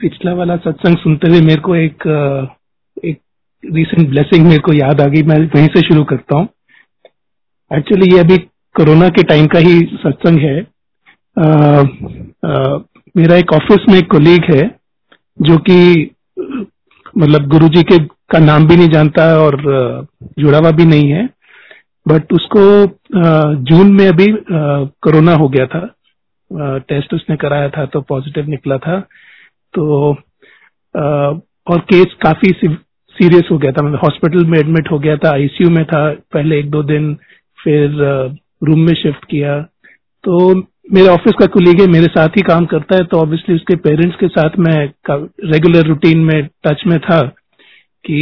पिछला वाला सत्संग सुनते हुए मेरे को एक एक रिसेंट ब्लेसिंग मेरे को याद आ गई। मैं वहीं से शुरू करता हूँ। एक्चुअली ये अभी कोरोना के टाइम का ही सत्संग है। आ, आ, मेरा एक ऑफ़िस में एक कोलीग है जो कि मतलब गुरुजी के का नाम भी नहीं जानता और जुड़ा हुआ भी नहीं है। बट उसको जून में अभी कोरोना हो गया था। टेस्ट उसने कराया था तो पॉजिटिव निकला था। तो आ, और केस काफ़ी सीरियस हो गया था। मतलब हॉस्पिटल में एडमिट हो गया था आईसीयू में था पहले एक दो दिन फिर रूम में शिफ्ट किया। तो मेरे ऑफ़िस का कुलीग है मेरे साथ ही काम करता है तो ऑब्वियसली उसके पेरेंट्स के साथ मैं रेगुलर रूटीन में टच में था कि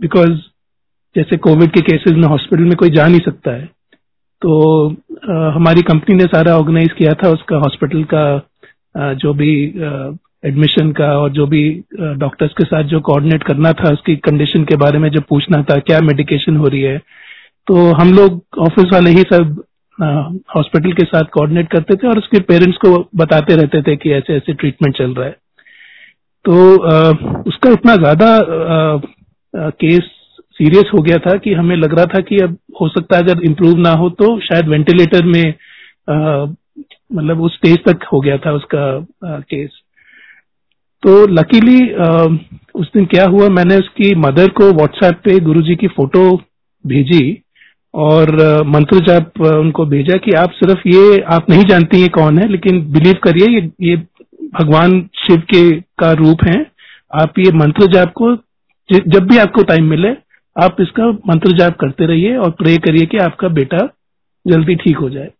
बिकॉज़ जैसे कोविड के केसेस में हॉस्पिटल में कोई जा नहीं सकता है तो आ, हमारी कंपनी ने सारा ऑर्गेनाइज किया था उसका हॉस्पिटल का आ, जो भी एडमिशन का और जो भी डॉक्टर्स के साथ जो कोऑर्डिनेट करना था उसकी कंडीशन के बारे में जो पूछना था क्या मेडिकेशन हो रही है तो हम लोग ऑफ़िस वाले ही सब हॉस्पिटल के साथ कोऑर्डिनेट करते थे और उसके पेरेंट्स को बताते रहते थे कि ऐसे ऐसे ट्रीटमेंट चल रहा है। तो आ, उसका इतना ज़्यादा केस सीरियस हो गया था कि हमें लग रहा था कि अब हो सकता है अगर इम्प्रूव ना हो तो शायद वेंटिलेटर में मतलब उस स्टेज तक हो गया था उसका आ, केस तो लकीली उस दिन क्या हुआ, मैंने उसकी मदर को व्हाट्सएप पे गुरुजी की फ़ोटो भेजी और मंत्र जाप उनको भेजा कि आप सिर्फ़ ये, आप नहीं जानती है कौन है, लेकिन बिलीव करिए, ये ये भगवान शिव के का रूप है। आप ये मंत्र जाप को जब भी आपको टाइम मिले, आप इसका मंत्र जाप करते रहिए और प्रे करिए कि आपका बेटा जल्दी ठीक हो जाए।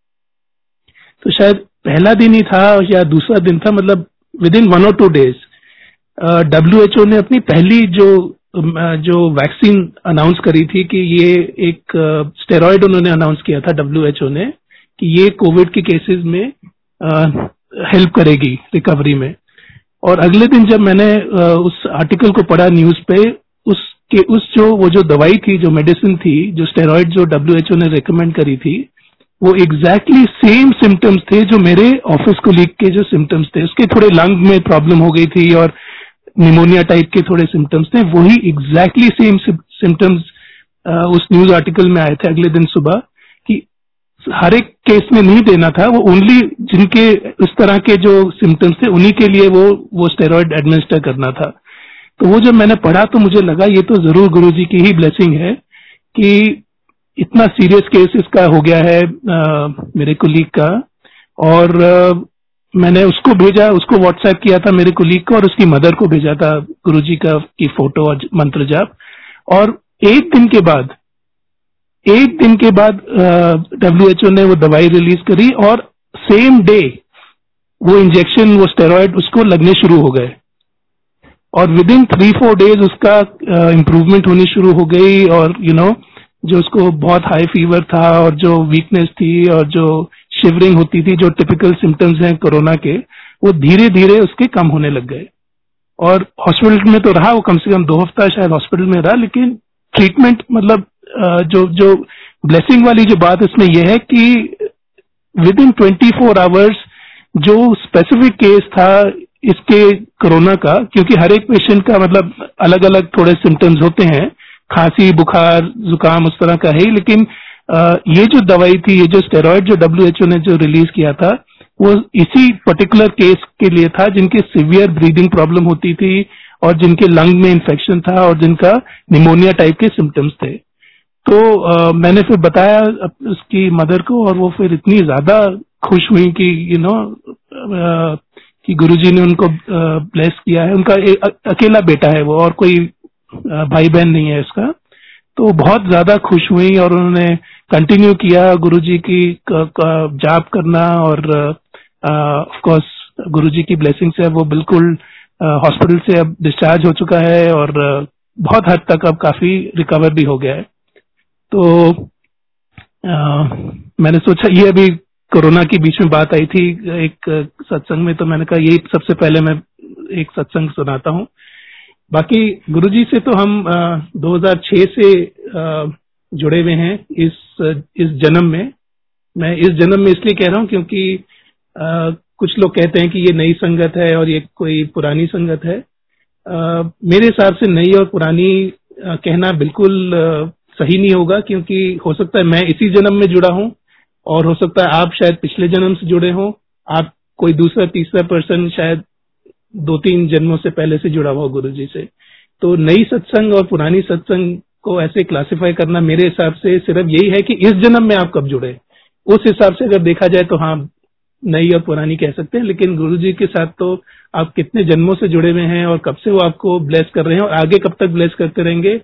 तो शायद पहला दिन ही था या दूसरा दिन था मतलब विद इन वन और two days W H O ने अपनी पहली जो जो वैक्सीन अनाउंस करी थी कि ये एक स्टेरॉइड उन्होंने अनाउंस किया था डब्ल्यू एच ओ ने कि ये कोविड के केसेस में हेल्प करेगी रिकवरी में। और अगले दिन जब मैंने उस आर्टिकल को पढ़ा न्यूज़ पे, उसके, उस जो, वो जो दवाई थी, जो मेडिसिन थी, जो स्टेरॉइड जो डब्ल्यू एच ओ ने रिकमेंड करी थी, वो एग्जैक्टली सेम सिम्टम्स थे जो मेरे ऑफ़िस कोलीग के जो सिम्टम्स थे। उसके थोड़े लंग में प्रॉब्लम हो गई थी और निमोनिया टाइप के थोड़े सिम्टम्स थे वही एग्जैक्टली सेम सिम्टम्स उस न्यूज़ आर्टिकल में आए थे अगले दिन सुबह कि हर एक केस में नहीं देना था वो ओनली जिनके इस तरह के जो सिम्टम्स थे उन्हीं के लिए वो वो स्टेरॉइड एडमिनिस्टर करना था। तो वो जब मैंने पढ़ा तो मुझे लगा ये तो ज़रूर गुरु जी की ही ब्लेसिंग है कि इतना सीरियस केस इसका हो गया है आ, मेरे कुलीग का और आ, मैंने उसको भेजा उसको व्हाट्सएप किया था मेरे कुलीग को और उसकी मदर को भेजा था गुरु जी का की फ़ोटो और मंत्र जाप। और एक दिन के बाद एक दिन के बाद डब्ल्यू एच ओ ने वो दवाई रिलीज़ करी और सेम डे वो इंजेक्शन वो स्टेरॉइड उसको लगने शुरू हो गए। और within three four days उसका इम्प्रूवमेंट होनी शुरू हो गई और यू you नो know, जो उसको बहुत हाई फीवर था और जो वीकनेस थी और जो शिवरिंग होती थी, जो टिपिकल सिम्टम्स हैं कोरोना के, वो धीरे धीरे उसके कम होने लग गए। और हॉस्पिटल में तो रहा वो कम से कम दो हफ़्ता शायद हॉस्पिटल में रहा, लेकिन ट्रीटमेंट मतलब जो जो ब्लेसिंग वाली जो बात इसमें यह है कि within twenty four hours जो स्पेसिफिक केस था इसके कोरोना का, क्योंकि हर एक पेशेंट का मतलब अलग अलग थोड़े सिम्टम्स होते हैं, खांसी, बुखार, जुकाम उस तरह का है, लेकिन ये जो दवाई थी ये जो स्टेरॉइड जो डब्ल्यूएचओ ने जो रिलीज़ किया था वो इसी पर्टिकुलर केस के लिए था जिनकी सिवियर ब्रीदिंग प्रॉब्लम होती थी और जिनके लंग में इन्फेक्शन था और जिनका निमोनिया टाइप के सिम्टम्स थे। तो आ, मैंने फिर बताया उसकी मदर को और वो फिर इतनी ज़्यादा खुश हुई कि यू नो कि गुरुजी ने उनको ब्लेस किया है। उनका अकेला बेटा है वो और कोई भाई बहन नहीं है उसका तो बहुत ज़्यादा खुश हुई और उन्होंने कंटिन्यू किया गुरुजी की जाप करना और ऑफ़ कोर्स गुरुजी की ब्लेसिंग से वो बिल्कुल हॉस्पिटल से अब डिस्चार्ज हो चुका है और बहुत हद तक अब काफ़ी रिकवर भी हो गया है। तो आ, मैंने सोचा ये अभी कोरोना के बीच में बात आई थी एक सत्संग में तो मैंने कहा यही सबसे पहले मैं एक सत्संग सुनाता हूँ। बाकी गुरुजी से तो हम आ, 2006 से आ, जुड़े हुए हैं इस इस जन्म में। मैं इस जन्म में इसलिए कह रहा हूँ क्योंकि आ, कुछ लोग कहते हैं कि ये नई संगत है और ये कोई पुरानी संगत है। आ, मेरे हिसाब से नई और पुरानी आ, कहना बिल्कुल आ, सही नहीं होगा क्योंकि हो सकता है मैं इसी जन्म में जुड़ा हूँ और हो सकता है आप शायद पिछले जन्म से जुड़े हों। आप कोई दूसरा तीसरा पर्सन शायद दो तीन जन्मों से पहले से जुड़ा हुआ गुरु जी से। तो नई सत्संग और पुरानी सत्संग को ऐसे क्लासिफाई करना मेरे हिसाब से सिर्फ़ यही है कि इस जन्म में आप कब जुड़े उस हिसाब से अगर देखा जाए तो हाँ नई और पुरानी कह सकते हैं लेकिन गुरु जी के साथ तो आप कितने जन्मों से जुड़े हुए हैं और कब से वो आपको ब्लेस कर रहे हैं और आगे कब तक ब्लेस करते रहेंगे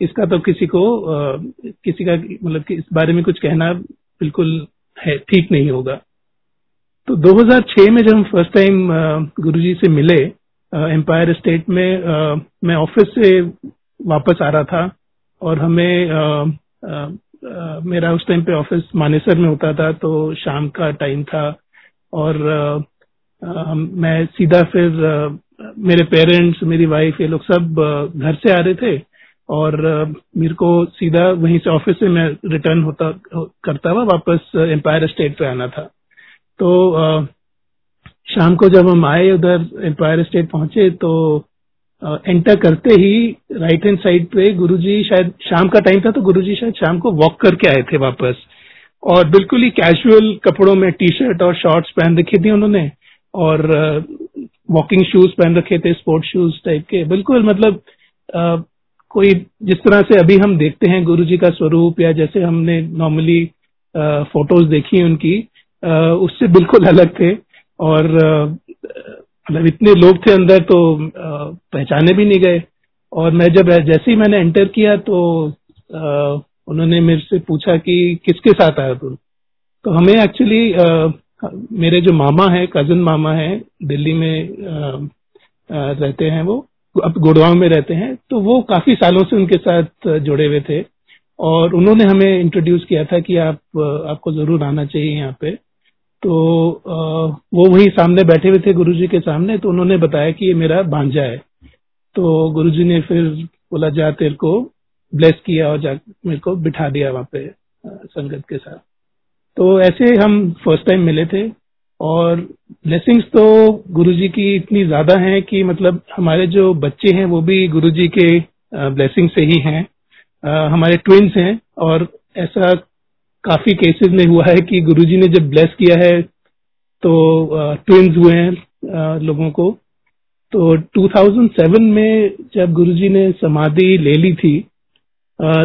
इसका तो किसी को आ, किसी का मतलब कि इस बारे में कुछ कहना बिल्कुल है ठीक नहीं होगा। तो 2006 में जब हम फ़र्स्ट टाइम गुरुजी से मिले एम्पायर स्टेट में आ, मैं ऑफ़िस से वापस आ रहा था और हमें आ, आ, आ, मेरा उस टाइम पे ऑफ़िस मानेसर में होता था तो शाम का टाइम था। और आ, मैं सीधा फिर आ, मेरे पेरेंट्स मेरी वाइफ ये लोग सब घर से आ रहे थे। और मेरे को सीधा वहीं से ऑफ़िस से मैं रिटर्न होता करता हुआ वापस एम्पायर स्टेट पे आना था। तो शाम को जब हम आए उधर एम्पायर स्टेट पहुँचे तो एंटर करते ही राइट हैंड साइड पे गुरुजी शायद शाम का टाइम था तो गुरुजी शायद शाम को वॉक करके आए थे वापस। और बिल्कुल ही कैजुअल कपड़ों में टी शर्ट और शॉर्ट्स पहन रखी थी उन्होंने। और वॉकिंग शूज़ पहन रखे थे स्पोर्ट्स शूज़ टाइप के। बिल्कुल मतलब आ, कोई जिस तरह से अभी हम देखते हैं गुरु जी का स्वरूप या जैसे हमने नॉर्मली फ़ोटोज़ देखी उनकी आ, उससे बिल्कुल अलग थे। और मतलब इतने लोग थे अंदर तो पहचाने भी नहीं गए। और मैं जब जैसे ही मैंने एंटर किया तो उन्होंने मेरे से पूछा कि किसके साथ आया तुम? तो हमें एक्चुअली मेरे जो मामा है कज़न मामा है, दिल्ली में रहते हैं वो, अब गुड़गांव में रहते हैं तो वो काफ़ी सालों से उनके साथ जुड़े हुए थे। और उन्होंने हमें इंट्रोड्यूस किया था कि आप, आपको ज़रूर आना चाहिए यहाँ पे। तो वो वही सामने बैठे हुए थे गुरुजी के सामने तो उन्होंने बताया कि ये मेरा भांजा है। तो गुरुजी ने फिर बोला, जा तेरे को ब्लेस किया और जा मेरे को बिठा दिया वहाँ पे संगत के साथ। तो ऐसे हम फ़र्स्ट टाइम मिले थे और ब्लेसिंग्स तो गुरुजी की इतनी ज़्यादा हैं कि मतलब हमारे जो बच्चे हैं वो भी गुरुजी के ब्लेसिंग से ही हैं। हमारे ट्विंस हैं और ऐसा काफ़ी केसेस में हुआ है कि गुरुजी ने जब ब्लेस किया है तो ट्विंस हुए हैं लोगों को। तो 2007 में जब गुरुजी ने समाधि ले ली थी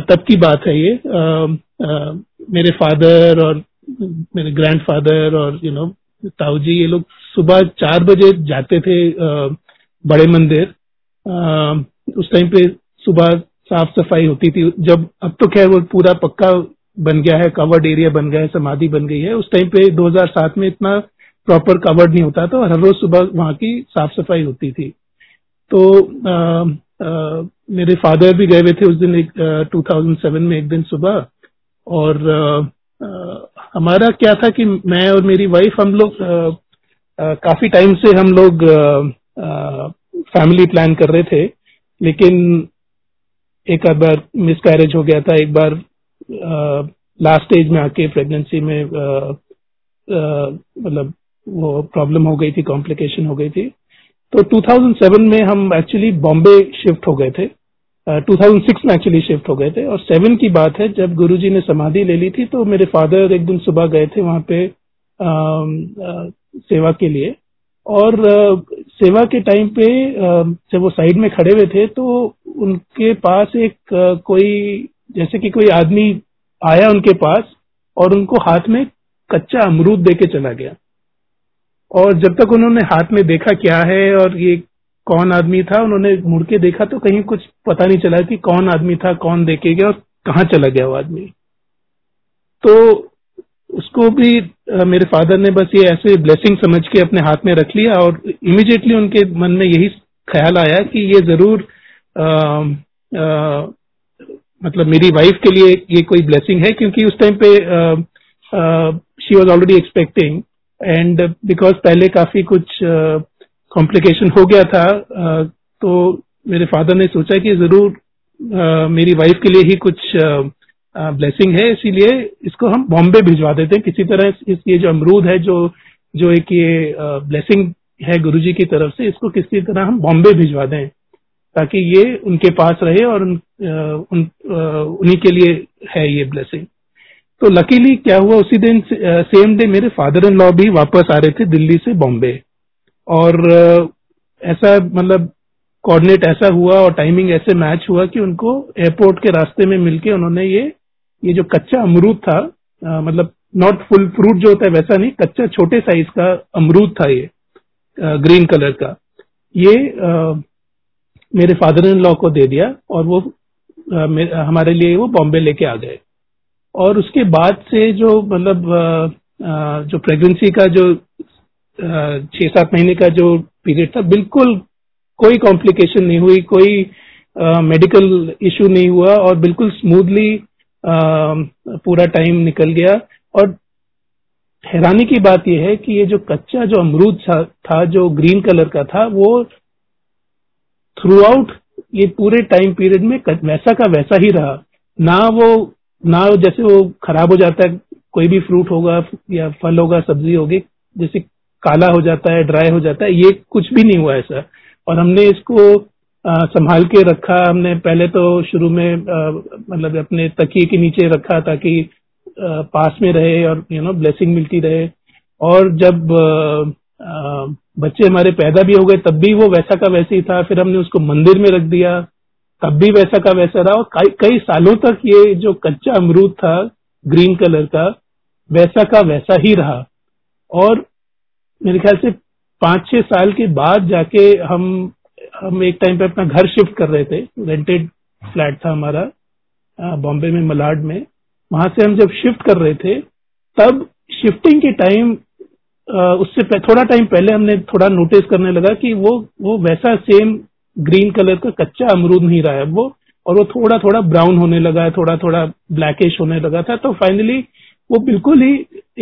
तब की बात है ये। मेरे फादर और मेरे ग्रैंडफादर और यू नो ताऊ जी ये लोग सुबह चार बजे जाते थे बड़े मंदिर। उस टाइम पे सुबह साफ़ सफ़ाई होती थी। जब, अब तो खैर वो पूरा पक्का बन गया है कवर्ड एरिया बन गया है समाधि बन गई है। उस टाइम पे 2007 में इतना प्रॉपर कवर्ड नहीं होता था और हर रोज सुबह वहाँ की साफ़ सफ़ाई होती थी। तो आ, आ, मेरे फादर भी गए हुए थे उस दिन एक टू थाउज़ेंड में एक दिन सुबह। और आ, आ, हमारा क्या था कि मैं और मेरी वाइफ हम लोग काफ़ी टाइम से हम लोग फैमिली प्लान कर रहे थे। लेकिन एक आध बार मिस कैरेज हो गया था एक बार लास्ट स्टेज में आके प्रेगनेंसी में मतलब वो प्रॉब्लम हो गई थी कॉम्प्लिकेशन हो गई थी। तो 2007 में हम एक्चुअली बॉम्बे शिफ्ट हो गए थे। uh, 2006 में एक्चुअली शिफ्ट हो गए थे। और सेवन की बात है जब गुरुजी ने समाधि ले ली थी तो मेरे फादर एक दिन सुबह गए थे वहाँ पे आ, आ, सेवा के लिए। और आ, सेवा के टाइम पे जब वो साइड में खड़े हुए थे तो उनके पास एक कोई जैसे कि कोई आदमी आया उनके पास और उनको हाथ में कच्चा अमरूद दे के चला गया। और जब तक उन्होंने हाथ में देखा क्या है और ये कौन आदमी था उन्होंने मुड़ के देखा तो कहीं कुछ पता नहीं चला कि कौन आदमी था कौन देखे गया और कहाँ चला गया वो आदमी। तो उसको भी मेरे फादर ने बस ये ऐसे ब्लेसिंग समझ के अपने हाथ में रख लिया और इमिडिएटली उनके मन में यही ख्याल आया कि ये ज़रूर आ, आ, मतलब मेरी वाइफ के लिए ये कोई ब्लेसिंग है क्योंकि उस टाइम पे she was already expecting and because पहले काफ़ी कुछ कॉम्प्लिकेशन uh, हो गया था uh, तो मेरे फादर ने सोचा कि ज़रूर uh, मेरी वाइफ के लिए ही कुछ ब्लेसिंग है इसीलिए इसको हम बॉम्बे भिजवा देते हैं। किसी तरह इस ये जो अमरूद है जो जो एक ये ब्लेसिंग है गुरुजी की तरफ़ से इसको किसी तरह हम बॉम्बे भिजवा दें। ताकि ये उनके पास रहे और उन, उन उन्हीं के लिए है ये ब्लेसिंग तो लकीली क्या हुआ? उसी दिन सेम डे मेरे फादर इन लॉ भी वापस आ रहे थे दिल्ली से बॉम्बे. और ऐसा मतलब कोऑर्डिनेट ऐसा हुआ और टाइमिंग ऐसे मैच हुआ कि उनको एयरपोर्ट के रास्ते में मिलके उन्होंने ये ये जो कच्चा अमरूद था आ, मतलब नॉट फुल फ्रूट जो होता है वैसा नहीं कच्चा छोटे साइज़ का अमरूद था ये आ, ग्रीन कलर का. ये आ, मेरे फादर इन लॉ को दे दिया और वो हमारे लिए वो बॉम्बे लेके आ गए। और उसके बाद से जो मतलब जो प्रेगनेंसी का जो छह सात महीने का जो पीरियड था, बिल्कुल कोई कॉम्प्लिकेशन नहीं हुई, कोई मेडिकल इशू नहीं हुआ और बिल्कुल स्मूथली पूरा टाइम निकल गया। और हैरानी की बात यह है कि ये जो कच्चा जो अमरूद था जो ग्रीन कलर का था, वो थ्रू आउट ये पूरे टाइम पीरियड में वैसा का वैसा ही रहा। ना वो ना जैसे वो खराब हो जाता है कोई भी फ्रूट होगा या फल होगा सब्ज़ी होगी जैसे काला हो जाता है ड्राई हो जाता है ये कुछ भी नहीं हुआ ऐसा। और हमने इसको आ, संभाल के रखा हमने पहले तो शुरू में मतलब अपने तकिए के नीचे रखा ताकि पास में रहे और यू नो ब्लेसिंग मिलती रहे। और जब आ, बच्चे हमारे पैदा भी हो गए, तब भी वो वैसा का वैसे ही था, फिर हमने उसको मंदिर में रख दिया, तब भी वैसा का वैसा रहा, और कई सालों तक ये जो कच्चा अमरूद था, ग्रीन कलर का, वैसा का वैसा ही रहा। और मेरे ख्याल से पाँच छह साल के बाद जाके हम हम एक टाइम पे अपना घर शिफ्ट कर रहे थे रेंटेड फ्लैट था हमारा बॉम्बे में, मलाड में। वहाँ से हम जब शिफ्ट कर रहे थे, तब शिफ्टिंग के टाइम उससे थोड़ा टाइम पहले हमने थोड़ा नोटिस करने लगा कि वो वो वैसा सेम ग्रीन कलर का कच्चा अमरूद नहीं रहा है वो, और वो थोड़ा थोड़ा ब्राउन होने लगा है थोड़ा थोड़ा ब्लैकिश होने लगा था। तो फाइनली वो बिल्कुल ही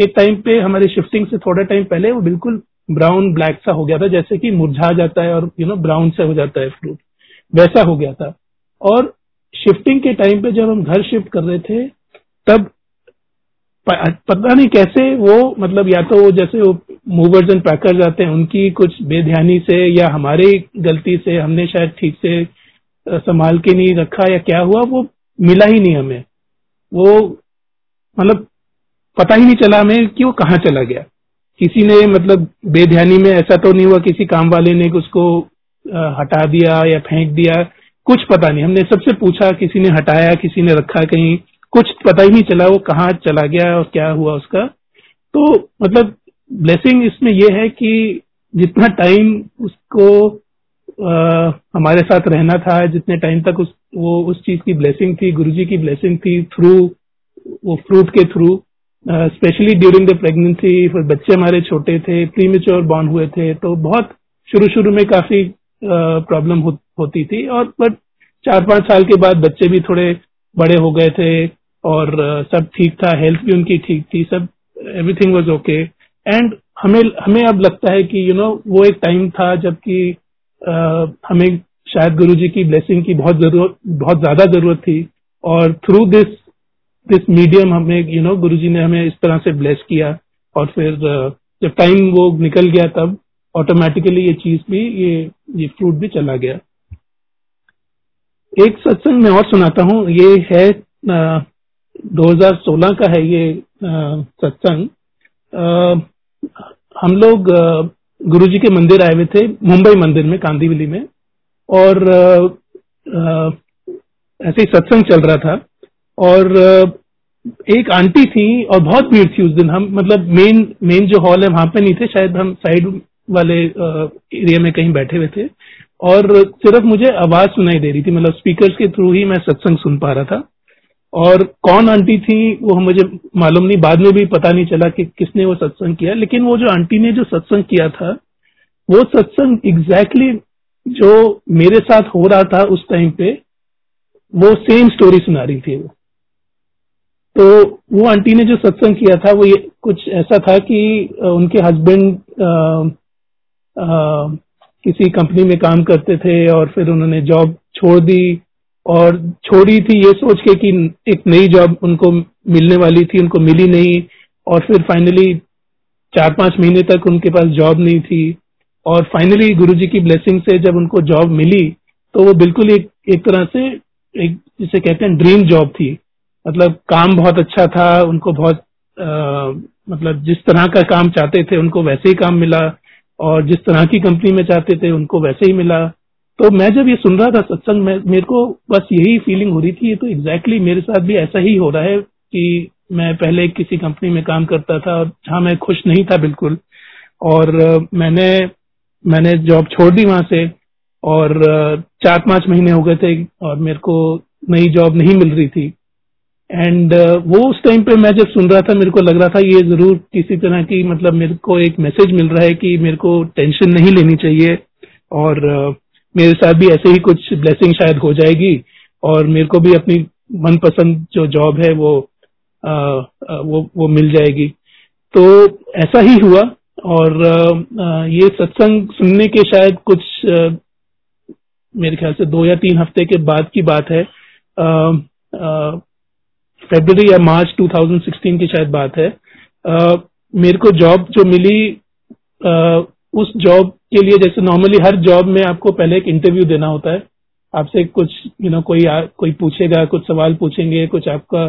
एक टाइम पे हमारे शिफ्टिंग से थोड़ा टाइम पहले वो बिल्कुल ब्राउन ब्लैक सा हो गया था, जैसे कि मुरझा जाता है और यू नो ब्राउन से हो जाता है फ्रूट वैसा हो गया था। और शिफ्टिंग के टाइम पे जब हम घर शिफ्ट कर रहे थे, तब पता नहीं कैसे वो मतलब या तो वो जैसे वो मूवर्स एंड पैकर जाते हैं, उनकी कुछ बेध्यानी से या हमारे गलती से हमने शायद ठीक से संभाल के नहीं रखा या क्या हुआ, वो मिला ही नहीं हमें। वो मतलब पता ही नहीं चला हमें कि वो कहाँ चला गया। किसी ने मतलब बेध्यानी में ऐसा तो नहीं हुआ किसी काम वाले ने उसको हटा दिया या फेंक दिया, कुछ पता नहीं। हमने सबसे पूछा, किसी ने हटाया, किसी ने रखा कहीं कुछ पता ही नहीं चला वो कहाँ चला गया और क्या हुआ उसका। तो मतलब ब्लेसिंग इसमें यह है कि जितना टाइम उसको आ, हमारे साथ रहना था जितने टाइम तक उस वो उस चीज़ की ब्लेसिंग थी गुरुजी की ब्लेसिंग थी थ्रू वो फ्रूट के through specially during the pregnancy फिर बच्चे हमारे छोटे थे प्रीमेच्योर बॉर्न हुए थे तो बहुत शुरू शुरू में काफ़ी प्रॉब्लम हो, होती थी और बट चार पाँच साल के बाद बच्चे भी थोड़े बड़े हो गए थे और सब ठीक था हेल्थ भी उनकी ठीक थी सब एवरीथिंग वाज ओके एंड हमें हमें अब लगता है कि यू you नो know, वो एक टाइम था जबकि हमें शायद गुरु जी की ब्लेसिंग की बहुत ज़रूरत बहुत ज़्यादा ज़रूरत थी। और थ्रू दिस दिस मीडियम हमें यू नो गुरुजी ने हमें इस तरह से ब्लेस किया। और फिर जब टाइम वो निकल गया तब ऑटोमेटिकली ये चीज़ भी ये ये फ्रूट भी चला गया। एक सत्संग मैं और सुनाता हूँ। ये है 2016 का है ये सत्संग। हम लोग गुरुजी के मंदिर आए हुए थे, मुंबई मंदिर में, कांदीवली में। और ऐसे ही सत्संग चल रहा था। और एक आंटी थी और बहुत भीड़ थी उस दिन। हम मतलब मेन मेन जो हॉल है, वहाँ पे नहीं थे, शायद हम साइड वाले एरिया में कहीं बैठे हुए थे। और सिर्फ़ मुझे आवाज़ सुनाई दे रही थी मतलब स्पीकर्स के थ्रू ही मैं सत्संग सुन पा रहा था। और कौन आंटी थी वो मुझे मालूम नहीं, बाद में भी पता नहीं चला कि किसने वो सत्संग किया। लेकिन वो जो आंटी ने जो सत्संग किया था, वो सत्संग एग्जैक्टली exactly जो मेरे साथ हो रहा था उस टाइम पे, वो सेम स्टोरी सुना रही थी वो। तो वो आंटी ने जो सत्संग किया था, वो ये कुछ ऐसा था कि उनके हस्बैंड किसी कंपनी में काम करते थे और फिर उन्होंने जॉब छोड़ दी। और छोड़ी थी ये सोच के कि एक नई जॉब उनको मिलने वाली थी उनको मिली नहीं और फिर फाइनली चार पाँच महीने तक उनके पास जॉब नहीं थी। और फाइनली गुरुजी की ब्लेसिंग से जब उनको जॉब मिली तो वो बिल्कुल एक एक तरह से एक जिसे कहते हैं ड्रीम जॉब थी। मतलब काम बहुत अच्छा था उनको बहुत आ, मतलब जिस तरह का काम चाहते थे उनको वैसे ही काम मिला और जिस तरह की कंपनी में चाहते थे उनको वैसे ही मिला। तो मैं जब ये सुन रहा था सत्संग, में, मेरे को बस यही फीलिंग हो रही थी, ये तो एग्जैक्टली exactly मेरे साथ भी ऐसा ही हो रहा है कि मैं पहले किसी कंपनी में काम करता था और जहाँ मैं खुश नहीं था बिल्कुल। और मैंने मैंने जॉब छोड़ दी वहाँ से, और चार पाँच महीने हो गए थे, और मेरे को नई जॉब नहीं मिल रही थी। एंड वो उस टाइम पे मैं जब सुन रहा था, मेरे को लग रहा था ये ज़रूर किसी तरह की मतलब मेरे को एक मैसेज मिल रहा है कि मेरे को टेंशन नहीं लेनी चाहिए। और मेरे साथ भी ऐसे ही कुछ ब्लेसिंग शायद हो जाएगी और मेरे को भी अपनी मनपसंद जो जॉब है वो आ, वो वो मिल जाएगी। तो ऐसा ही हुआ और आ, ये सत्संग सुनने के शायद कुछ आ, मेरे ख्याल से दो या तीन हफ़्ते के बाद की बात है। फेबर या मार्च 2016 की शायद बात है। आ, मेरे को जॉब जो मिली आ, उस जॉब के लिए जैसे नॉर्मली हर जॉब में आपको पहले एक इंटरव्यू देना होता है। आपसे कुछ यू you नो know, कोई आ, कोई पूछेगा कुछ सवाल पूछेंगे कुछ आपका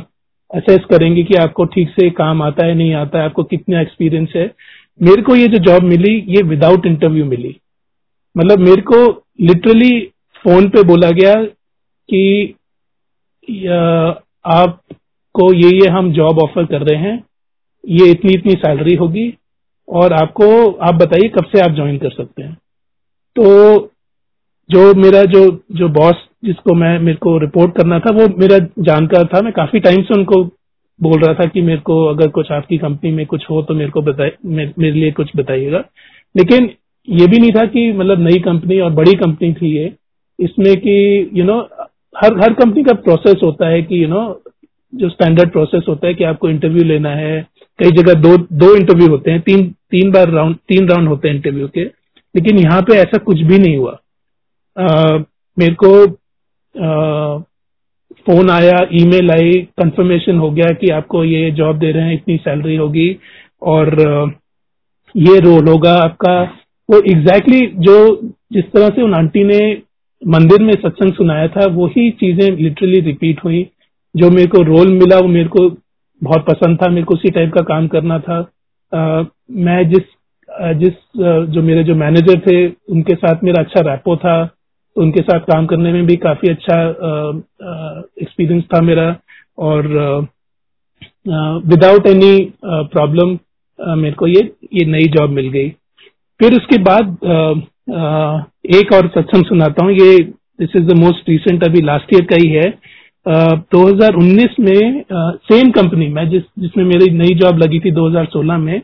असेस करेंगे कि आपको ठीक से काम आता है नहीं आता है आपको कितना एक्सपीरियंस है। मेरे को ये जो जॉब मिली ये विदाउट इंटरव्यू मिली। मतलब मेरे को लिटरली फ़ोन पे बोला गया कि आपको ये ये हम जॉब ऑफ़र कर रहे हैं ये इतनी इतनी सैलरी होगी और आपको, आप बताइए कब से आप ज्वाइन कर सकते हैं। तो जो मेरा जो जो बॉस जिसको मैं, मेरे को रिपोर्ट करना था, वो मेरा जानकार था। मैं काफ़ी टाइम से उनको बोल रहा था कि मेरे को अगर कुछ आपकी कंपनी में कुछ हो तो मेरे को बताए मेरे लिए कुछ बताइएगा। लेकिन ये भी नहीं था कि मतलब नई कंपनी और बड़ी कंपनी थी ये। इसमें कि यू नो हर हर कंपनी का प्रोसेस होता है कि यू नो जो स्टैंडर्ड प्रोसेस होता है कि आपको इंटरव्यू लेना है कई जगह दो दो इंटरव्यू होते हैं तीन तीन बार राउंड तीन राउंड होते हैं इंटरव्यू के लेकिन यहाँ पे ऐसा कुछ भी नहीं हुआ। आ, मेरे को आ, फ़ोन आया ईमेल आई कंफर्मेशन हो गया कि आपको ये जॉब दे रहे हैं इतनी सैलरी होगी और ये रोल होगा आपका। वो एग्जैक्टली exactly जो जिस तरह से उन आंटी ने मंदिर में सत्संग सुनाया था वही चीज़ें लिटरली रिपीट हुई। जो मेरे को रोल मिला वो मेरे को बहुत पसंद था मेरे को उसी टाइप का काम करना था। आ, मैं जिस जिस जो मेरे जो मैनेजर थे उनके साथ मेरा अच्छा रैपो था उनके साथ काम करने में भी काफ़ी अच्छा एक्सपीरियंस था मेरा। और विदाउट एनी प्रॉब्लम मेरे को ये ये नई जॉब मिल गई। फिर उसके बाद आ, आ, एक और सत्संग सुनाता हूँ। ये this is the most recent अभी लास्ट ईयर का ही है। दो हज़ार उन्नीस में सेम कंपनी मैं जिस, जिसमें मेरी नई जॉब लगी थी 2016 में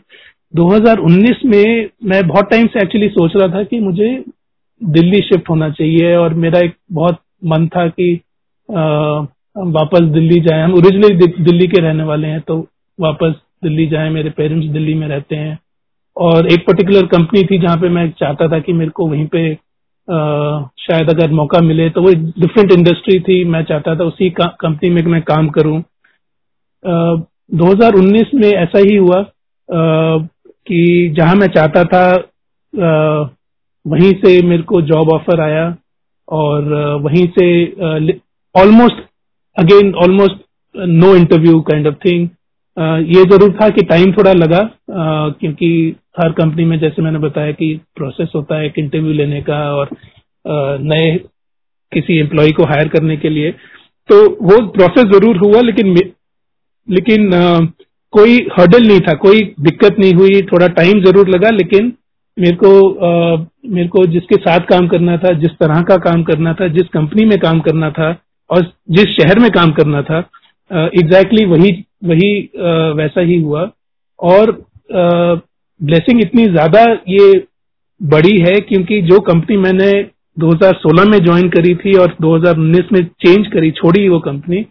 2019 में मैं बहुत टाइम से एक्चुअली सोच रहा था कि मुझे दिल्ली शिफ्ट होना चाहिए और मेरा एक बहुत मन था कि हम वापस दिल्ली जाए। हम ओरिजिनली दिल्ली के रहने वाले हैं तो वापस दिल्ली जाए। मेरे पेरेंट्स दिल्ली में रहते हैं। और एक पर्टिकुलर कंपनी थी जहाँ पे मैं चाहता था कि मेरे को वहीं पे शायद अगर मौका मिले तो वो डिफरेंट इंडस्ट्री थी मैं चाहता था उसी कंपनी में मैं काम करूँ। आ, 2019 में ऐसा ही हुआ आ, कि जहाँ मैं चाहता था आ, वहीं से मेरे को जॉब ऑफ़र आया और वहीं से almost again almost no interview kind of thing ये ज़रूर था कि टाइम थोड़ा लगा uh, क्योंकि हर कंपनी में जैसे मैंने बताया कि प्रोसेस होता है एक इंटरव्यू लेने का और uh, नए किसी एम्प्लॉय को हायर करने के लिए। तो वो प्रोसेस ज़रूर हुआ लेकिन लेकिन uh, कोई हर्डल नहीं था कोई दिक्कत नहीं हुई थोड़ा टाइम ज़रूर लगा लेकिन मेरे को आ, मेरे को जिसके साथ काम करना था जिस तरह का काम करना था जिस कंपनी में काम करना था और जिस शहर में काम करना था एग्जैक्टली exactly वही वही वैसा ही हुआ। और ब्लेसिंग इतनी ज़्यादा ये बड़ी है क्योंकि जो कंपनी मैंने 2016 में ज्वाइन करी थी और 2019 में चेंज करी, छोड़ी वो कंपनी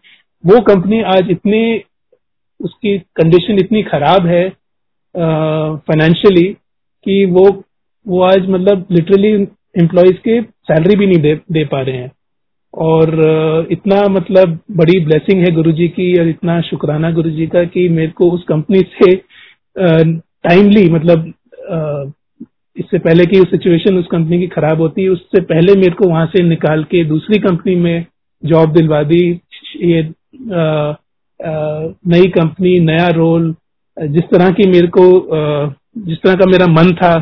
वो कंपनी आज इतनी, उसकी कंडीशन इतनी खराब है फाइनेंशियली कि वो वो आज मतलब लिटरली एम्प्लॉयज़ के सैलरी भी नहीं दे दे पा रहे हैं। और इतना मतलब बड़ी ब्लेसिंग है गुरुजी की और इतना शुक्राना गुरुजी का कि मेरे को उस कंपनी से टाइमली मतलब इससे पहले की सिचुएशन उस कंपनी की खराब होती, उससे पहले मेरे को वहाँ से निकाल के दूसरी कंपनी में जॉब दिलवा दी। ये नई कंपनी नया रोल जिस तरह की मेरे को जिस तरह का मेरा मन था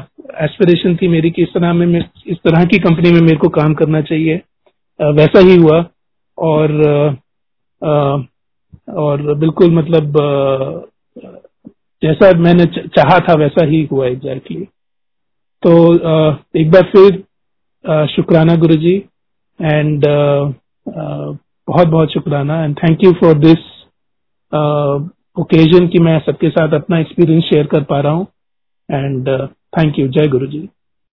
एस्पिरेशन थी मेरी कि इस तरह में इस तरह की कंपनी में मेरे को काम करना चाहिए। वैसा ही हुआ और और बिल्कुल मतलब जैसा मैंने चाहा था वैसा ही हुआ एग्जैक्टली तो एक बार फिर शुक्राना गुरुजी एंड बहुत बहुत शुक्राना and thank you for this occasion कि मैं सबके साथ अपना एक्सपीरियंस शेयर कर पा रहा हूँ एंड थैंक यू जय गुरु जी